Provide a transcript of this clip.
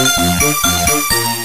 Música